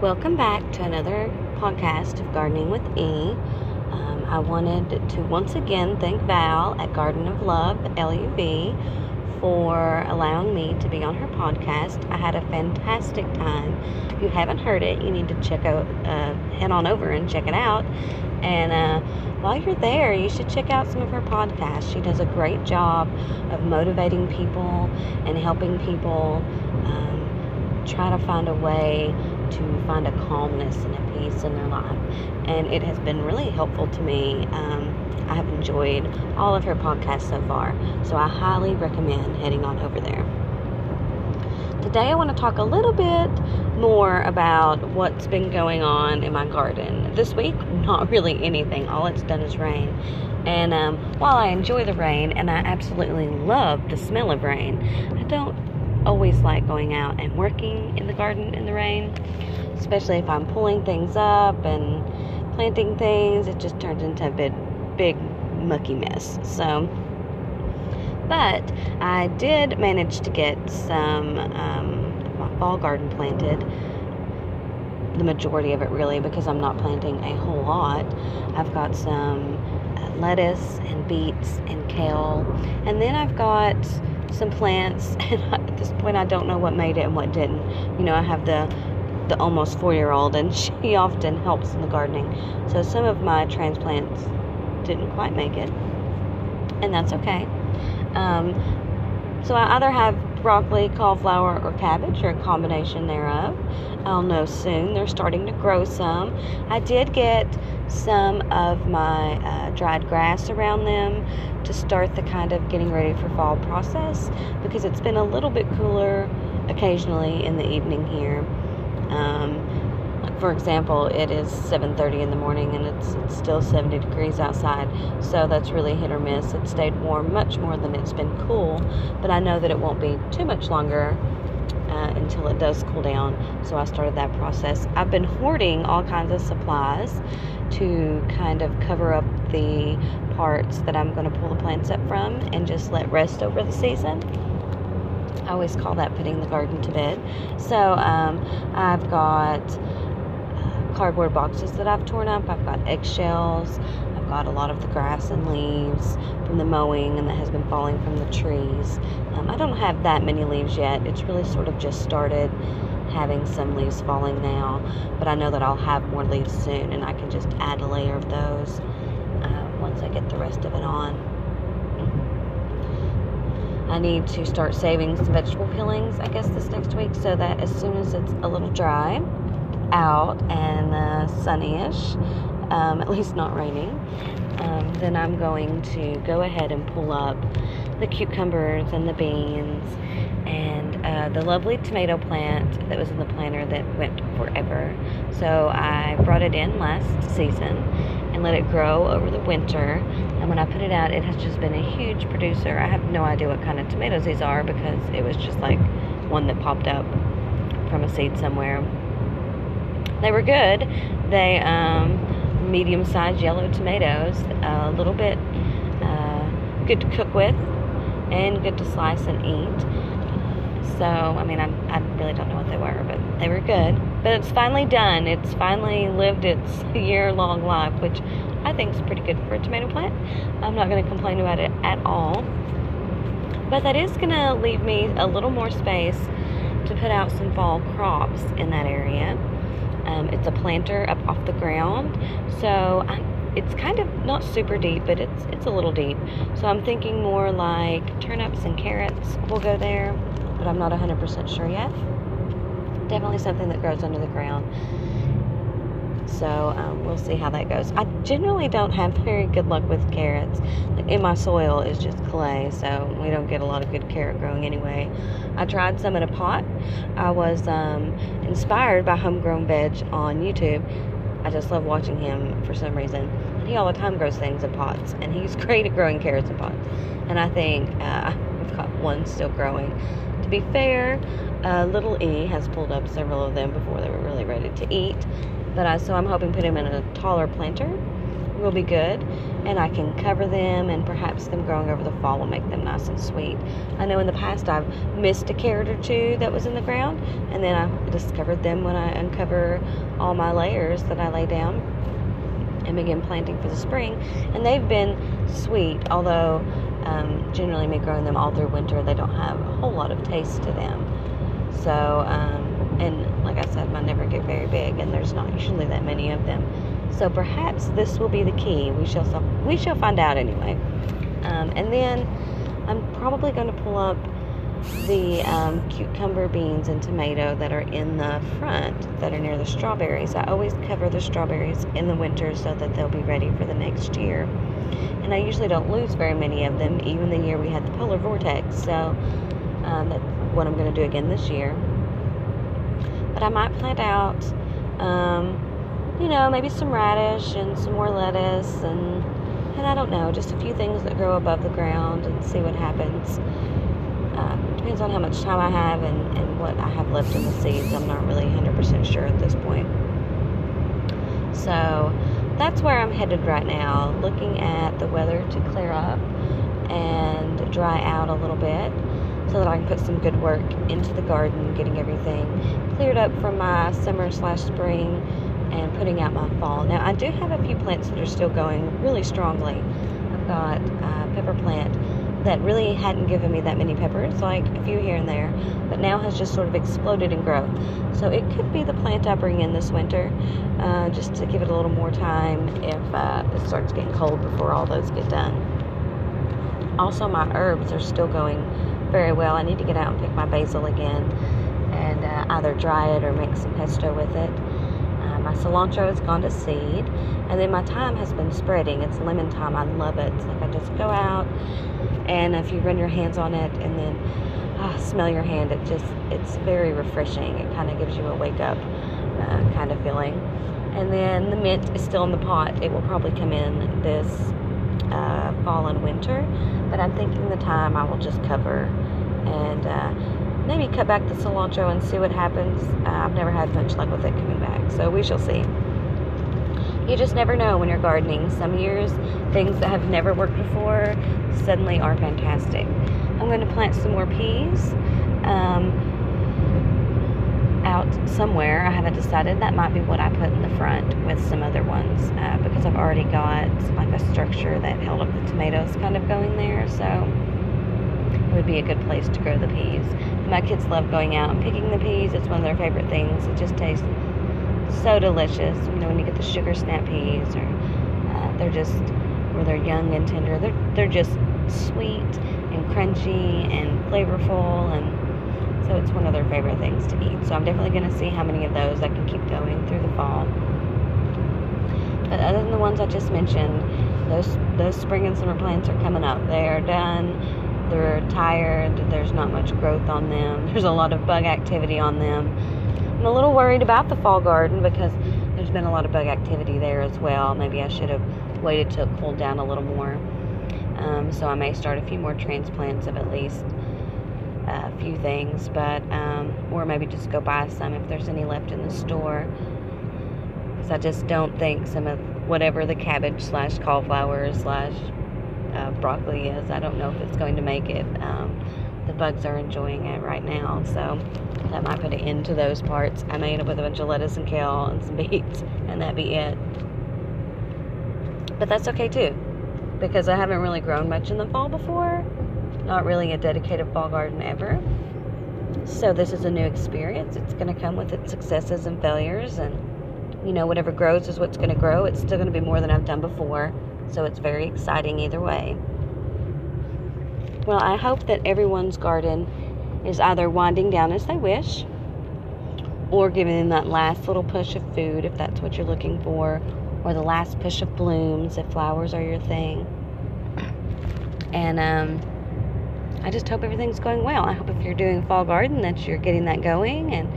Welcome back to another podcast of Gardening with E. Um, I wanted to once again thank Val at Garden of Love, LUV, for allowing me to be on her podcast. I had a fantastic time. If you haven't heard it, you need to check out, uh, head on over and check it out. And uh, while you're there, you should check out some of her podcasts. She does a great job of motivating people and helping people um, try to find a way to find a calmness and a peace in their life. And it has been really helpful to me. Um, I have enjoyed all of her podcasts so far, so I highly recommend heading on over there. Today, I want to talk a little bit more about what's been going on in my garden. This week, not really anything. All it's done is rain. And um, while I enjoy the rain and I absolutely love the smell of rain, I don't always like going out and working in the garden in the rain, especially if I'm pulling things up and planting things. It just turns into a big, big mucky mess. So, but I did manage to get some um, my fall garden planted. The majority of it, really, because I'm not planting a whole lot. I've got some lettuce and beets and kale, and then I've got some plants, and at this point, I don't know what made it and what didn't. You know, I have the the almost four year old, and she often helps in the gardening. So some of my transplants didn't quite make it, and that's okay. Um, so I either have broccoli, cauliflower, or cabbage, or a combination thereof. I'll know soon. They're starting to grow some. I did get some of my uh, dried grass around them to start the kind of getting ready for fall process because it's been a little bit cooler occasionally in the evening here. Um, for example, it is 7:30 in the morning and it's, it's still 70 degrees outside, so that's really hit or miss. It stayed warm much more than it's been cool, but I know that it won't be too much longer uh, until it does cool down. So I started that process. I've been hoarding all kinds of supplies to kind of cover up the parts that I'm going to pull the plants up from and just let rest over the season. I always call that putting the garden to bed. So um, I've got uh, cardboard boxes that I've torn up. I've got eggshells. I've got a lot of the grass and leaves from the mowing and that has been falling from the trees. Um, I don't have that many leaves yet. It's really sort of just started having some leaves falling now, but I know that I'll have more leaves soon and I can just add a layer of those uh, once I get the rest of it on. I need to start saving some vegetable peelings, I guess, this next week so that as soon as it's a little dry out and uh, sunnyish, um, at least not raining, um, then I'm going to go ahead and pull up the cucumbers and the beans and uh, the lovely tomato plant that was in the planter that went forever. So I brought it in last season and let it grow over the winter. And when I put it out, it has just been a huge producer. I have no idea what kind of tomatoes these are because it was just like one that popped up from a seed somewhere. They were good. They um, medium-sized yellow tomatoes, a little bit uh, good to cook with and good to slice and eat. So, I mean, I, I really don't know what they were, but they were good. But it's finally done. It's finally lived its year long life, which I think is pretty good for a tomato plant. I'm not going to complain about it at all. But that is going to leave me a little more space to put out some fall crops in that area. Um, it's a planter up off the ground, so I, it's kind of not super deep, but it's it's a little deep. So I'm thinking more like turnips and carrots will go there but I'm not 100% sure yet. Definitely something that grows under the ground. So um, we'll see how that goes. I generally don't have very good luck with carrots. Like In my soil is just clay, so we don't get a lot of good carrot growing anyway. I tried some in a pot. I was um, inspired by Homegrown Veg on YouTube. I just love watching him for some reason. He all the time grows things in pots, and he's great at growing carrots in pots. And I think uh, we've got one still growing be fair, uh, Little E has pulled up several of them before they were really ready to eat. But I, so I'm hoping put him in a taller planter will be good and I can cover them and perhaps them growing over the fall will make them nice and sweet. I know in the past I've missed a carrot or two that was in the ground and then I discovered them when I uncover all my layers that I lay down and begin planting for the spring and they've been sweet although um, generally me growing them all through winter they don't have a whole lot of taste to them so um, and like I said, mine never get very big, and there's not usually that many of them. So perhaps this will be the key. We shall we shall find out anyway. Um, and then I'm probably going to pull up the um, cucumber beans and tomato that are in the front that are near the strawberries. I always cover the strawberries in the winter so that they'll be ready for the next year. And I usually don't lose very many of them, even the year we had the polar vortex. So um, that's what I'm going to do again this year. But I might plant out, um, you know, maybe some radish and some more lettuce and and I don't know, just a few things that grow above the ground and see what happens. Uh, depends on how much time I have and, and what I have left in the seeds. I'm not really 100% sure at this point. So that's where I'm headed right now, looking at the weather to clear up and dry out a little bit so that I can put some good work into the garden, getting everything cleared up from my summer slash spring and putting out my fall. Now, I do have a few plants that are still going really strongly. I've got a pepper plant that really hadn't given me that many peppers, like a few here and there, but now has just sort of exploded in growth. So it could be the plant I bring in this winter, uh, just to give it a little more time if uh, it starts getting cold before all those get done. Also, my herbs are still going very well. I need to get out and pick my basil again and uh, either dry it or make some pesto with it. Uh, my cilantro has gone to seed, and then my thyme has been spreading. It's lemon thyme. I love it. It's like I just go out, and if you run your hands on it and then uh, smell your hand, it just it's very refreshing. It kind of gives you a wake up uh, kind of feeling. And then the mint is still in the pot. It will probably come in this uh, fall and winter, but I'm thinking the thyme I will just cover and uh, maybe cut back the cilantro and see what happens. Uh, I've never had much luck with it coming back, so we shall see. You just never know when you're gardening. Some years, things that have never worked before suddenly are fantastic. I'm going to plant some more peas. Um, out somewhere. I haven't decided. That might be what I put in the front with some other ones uh, because I've already got like a structure that held up the tomatoes kind of going there. So it would be a good place to grow the peas. My kids love going out and picking the peas. It's one of their favorite things. It just tastes so delicious. You know, when you get the sugar snap peas, or uh, they're just, or they're young and tender. They're they're just sweet and crunchy and flavorful and so it's one of their favorite things to eat. So I'm definitely going to see how many of those I can keep going through the fall. But other than the ones I just mentioned, those those spring and summer plants are coming up. They are done. They're tired. There's not much growth on them. There's a lot of bug activity on them. I'm a little worried about the fall garden because there's been a lot of bug activity there as well. Maybe I should have waited it cooled down a little more. Um, so I may start a few more transplants of at least a few things, but um, or maybe just go buy some if there's any left in the store. Because I just don't think some of whatever the cabbage slash cauliflower slash uh, broccoli is, I don't know if it's going to make it. Um, the bugs are enjoying it right now, so that might put an end to those parts. I may end up with a bunch of lettuce and kale and some beets, and that be it. But that's okay too, because I haven't really grown much in the fall before not really a dedicated fall garden ever. So this is a new experience. It's going to come with its successes and failures and you know whatever grows is what's going to grow. It's still going to be more than I've done before. So it's very exciting either way. Well, I hope that everyone's garden is either winding down as they wish or giving them that last little push of food if that's what you're looking for or the last push of blooms if flowers are your thing. And um I just hope everything's going well. I hope if you're doing fall garden that you're getting that going and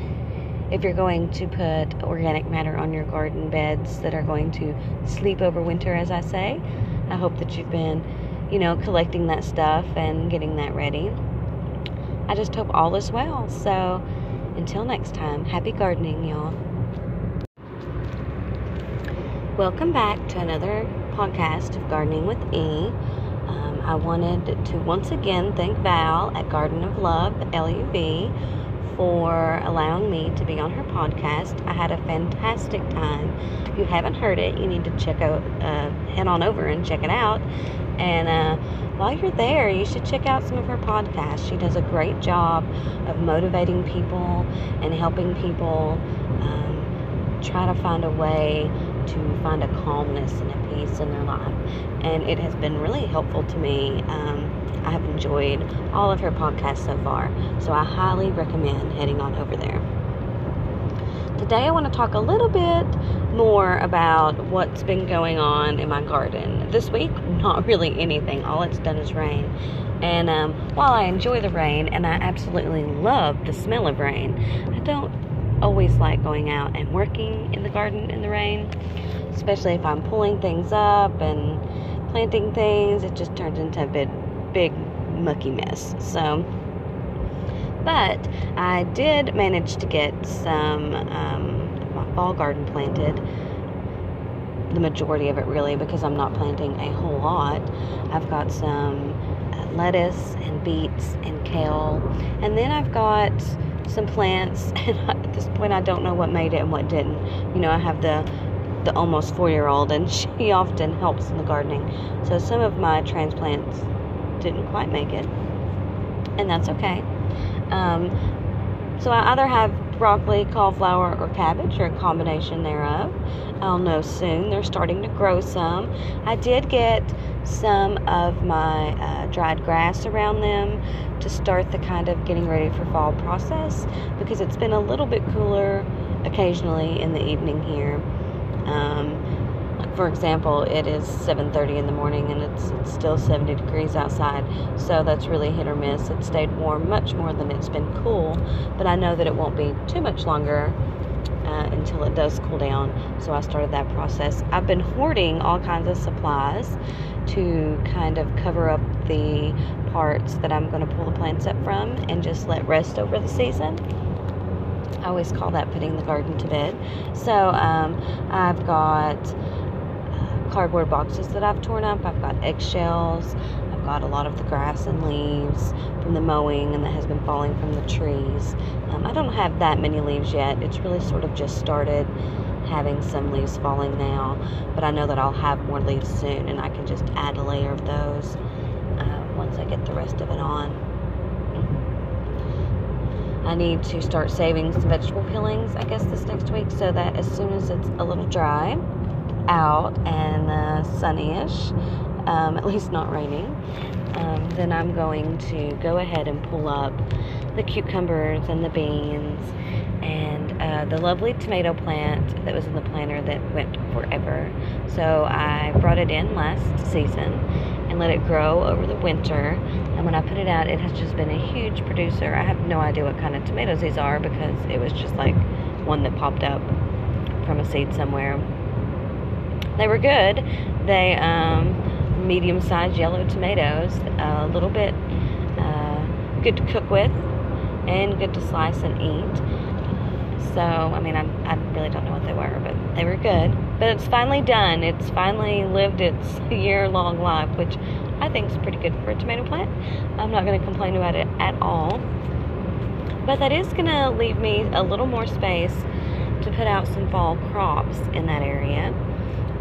if you're going to put organic matter on your garden beds that are going to sleep over winter as I say, I hope that you've been, you know, collecting that stuff and getting that ready. I just hope all is well. So, until next time, happy gardening, y'all. Welcome back to another podcast of Gardening with E. Um, I wanted to once again thank Val at Garden of Love, LUV, for allowing me to be on her podcast. I had a fantastic time. If you haven't heard it, you need to check out, uh, head on over and check it out. And uh, while you're there, you should check out some of her podcasts. She does a great job of motivating people and helping people um, try to find a way to find a calmness and a peace in their life. And it has been really helpful to me. Um, I have enjoyed all of her podcasts so far, so I highly recommend heading on over there. Today, I want to talk a little bit more about what's been going on in my garden. This week, not really anything. All it's done is rain. And um, while I enjoy the rain and I absolutely love the smell of rain, I don't always like going out and working in the garden in the rain, especially if I'm pulling things up and planting things. It just turns into a bit big mucky mess. So, but I did manage to get some um, my fall garden planted. The majority of it, really, because I'm not planting a whole lot. I've got some lettuce and beets and kale, and then I've got some plants. And at this point, I don't know what made it and what didn't. You know, I have the the almost four year old, and she often helps in the gardening. So some of my transplants didn't quite make it, and that's okay. Um, so I either have broccoli, cauliflower, or cabbage, or a combination thereof. I'll know soon. They're starting to grow some. I did get some of my uh, dried grass around them to start the kind of getting ready for fall process because it's been a little bit cooler occasionally in the evening here. Um, for example, it is 7:30 in the morning and it's, it's still 70 degrees outside, so that's really hit or miss. It stayed warm much more than it's been cool, but I know that it won't be too much longer uh, until it does cool down. So I started that process. I've been hoarding all kinds of supplies to kind of cover up the parts that I'm going to pull the plants up from and just let rest over the season. I always call that putting the garden to bed. So um, I've got cardboard boxes that I've torn up. I've got eggshells. I've got a lot of the grass and leaves from the mowing and that has been falling from the trees. Um, I don't have that many leaves yet. It's really sort of just started having some leaves falling now, but I know that I'll have more leaves soon and I can just add a layer of those uh, once I get the rest of it on. I need to start saving some vegetable peelings, I guess, this next week so that as soon as it's a little dry, out and uh, sunnyish, um, at least not raining, um, then I'm going to go ahead and pull up the cucumbers and the beans and uh, the lovely tomato plant that was in the planter that went forever. So I brought it in last season and let it grow over the winter. And when I put it out, it has just been a huge producer. I have no idea what kind of tomatoes these are because it was just like one that popped up from a seed somewhere they were good. They um, medium-sized yellow tomatoes, a little bit uh, good to cook with, and good to slice and eat. So, I mean, I, I really don't know what they were, but they were good. But it's finally done. It's finally lived its year-long life, which I think is pretty good for a tomato plant. I'm not going to complain about it at all. But that is going to leave me a little more space to put out some fall crops in that area.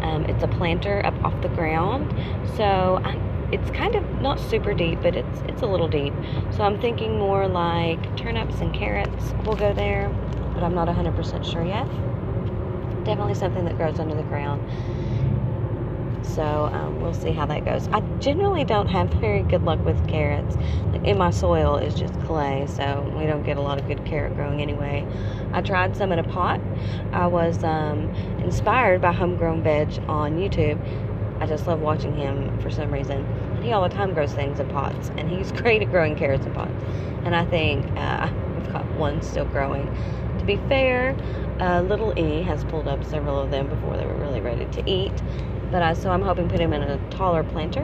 Um, it's a planter up off the ground, so I, it's kind of not super deep, but it's it's a little deep. So I'm thinking more like turnips and carrots will go there, but I'm not 100% sure yet. Definitely something that grows under the ground. So um, we'll see how that goes. I generally don't have very good luck with carrots. Like in my soil is just clay, so we don't get a lot of good carrot growing anyway. I tried some in a pot. I was um, inspired by Homegrown Veg on YouTube. I just love watching him for some reason. He all the time grows things in pots, and he's great at growing carrots in pots. And I think uh, I've got one still growing. To be fair, uh, Little E has pulled up several of them before they were really ready to eat. But I, so I'm hoping put them in a taller planter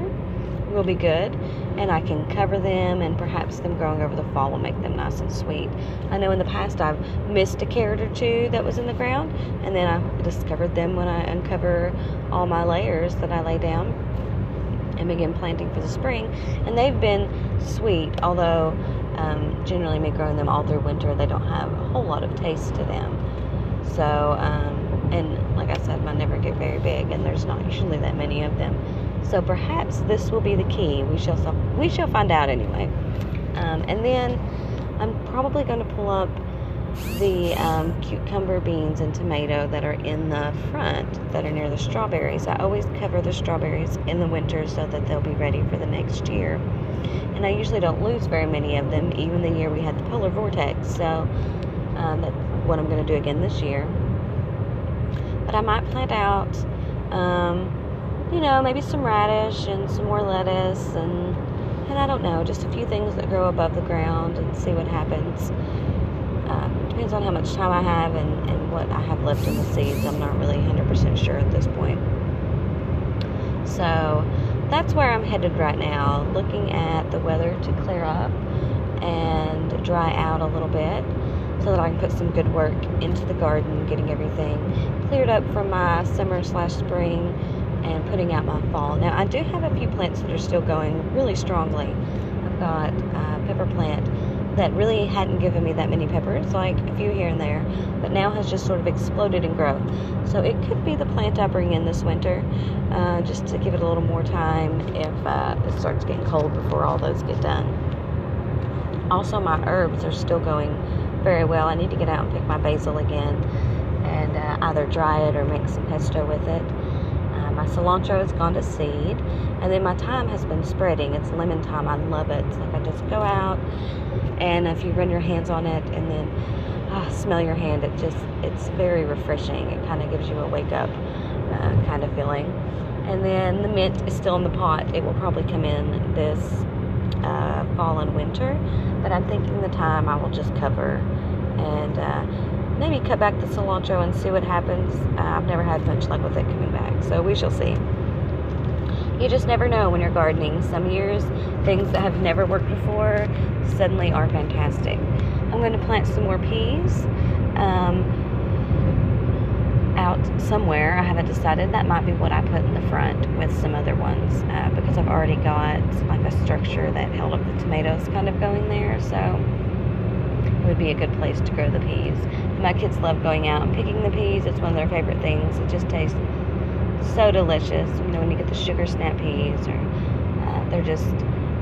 will be good and I can cover them and perhaps them growing over the fall will make them nice and sweet. I know in the past I've missed a carrot or two that was in the ground and then I discovered them when I uncover all my layers that I lay down and begin planting for the spring and they've been sweet although um, generally me growing them all through winter they don't have a whole lot of taste to them so um, and like I said mine never get very big and there's not usually that many of them so perhaps this will be the key. We shall we shall find out anyway. Um, and then I'm probably going to pull up the um, cucumber beans and tomato that are in the front that are near the strawberries. I always cover the strawberries in the winter so that they'll be ready for the next year. And I usually don't lose very many of them, even the year we had the polar vortex. So um, that's what I'm going to do again this year. But I might plant out. Um, you know, maybe some radish and some more lettuce and and I don't know, just a few things that grow above the ground and see what happens. Uh, depends on how much time I have and, and what I have left in the seeds. I'm not really 100% sure at this point. So that's where I'm headed right now, looking at the weather to clear up and dry out a little bit so that I can put some good work into the garden, getting everything cleared up from my summer slash spring and putting out my fall. Now, I do have a few plants that are still going really strongly. I've got a pepper plant that really hadn't given me that many peppers, like a few here and there, but now has just sort of exploded in growth. So it could be the plant I bring in this winter, uh, just to give it a little more time if uh, it starts getting cold before all those get done. Also, my herbs are still going very well. I need to get out and pick my basil again and uh, either dry it or make some pesto with it my cilantro has gone to seed, and then my thyme has been spreading. It's lemon thyme. I love it. It's like I just go out, and if you run your hands on it, and then ah, smell your hand, it just it's very refreshing. It kind of gives you a wake up uh, kind of feeling. And then the mint is still in the pot. It will probably come in this uh, fall and winter, but I'm thinking the thyme I will just cover and. Uh, maybe cut back the cilantro and see what happens. Uh, I've never had much luck with it coming back, so we shall see. You just never know when you're gardening. Some years, things that have never worked before suddenly are fantastic. I'm going to plant some more peas um, out somewhere. I haven't decided. That might be what I put in the front with some other ones uh, because I've already got like a structure that held up the tomatoes kind of going there. So it would be a good place to grow the peas. My kids love going out and picking the peas. It's one of their favorite things. It just tastes so delicious. You know, when you get the sugar snap peas, or uh, they're just,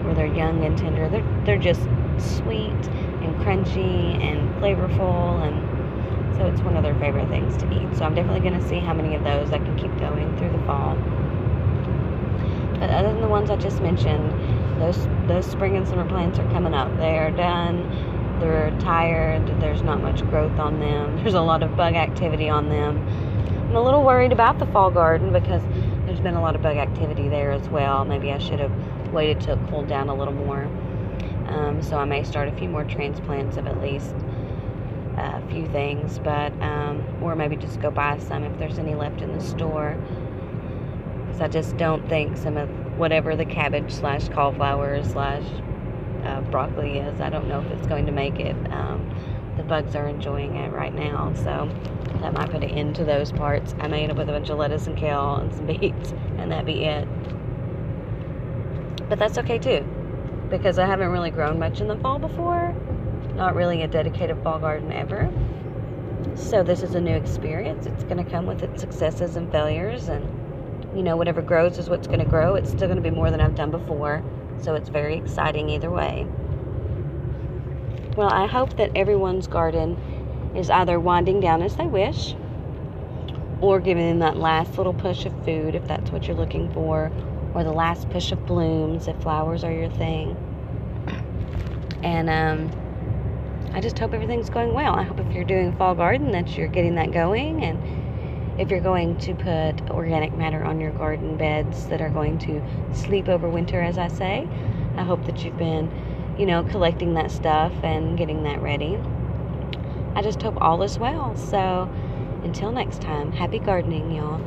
or they're young and tender. They're they're just sweet and crunchy and flavorful, and it's one of their favorite things to eat. So I'm definitely going to see how many of those I can keep going through the fall. But other than the ones I just mentioned, those those spring and summer plants are coming up. They are done they're tired, there's not much growth on them, there's a lot of bug activity on them. I'm a little worried about the fall garden because there's been a lot of bug activity there as well. Maybe I should have waited till it cooled down a little more. Um, so I may start a few more transplants of at least a few things, but um, or maybe just go buy some if there's any left in the store. Because I just don't think some of whatever the cabbage slash cauliflower slash uh, broccoli is. I don't know if it's going to make it. Um, the bugs are enjoying it right now, so that might put an end to those parts. I may end up with a bunch of lettuce and kale and some beets, and that be it. But that's okay too, because I haven't really grown much in the fall before. Not really a dedicated fall garden ever. So this is a new experience. It's going to come with its successes and failures, and you know, whatever grows is what's going to grow. It's still going to be more than I've done before. So it's very exciting either way. Well, I hope that everyone's garden is either winding down as they wish or giving them that last little push of food if that's what you're looking for, or the last push of blooms if flowers are your thing. And um, I just hope everything's going well. I hope if you're doing fall garden that you're getting that going and if you're going to put organic matter on your garden beds that are going to sleep over winter, as I say, I hope that you've been, you know, collecting that stuff and getting that ready. I just hope all is well. So until next time, happy gardening, y'all.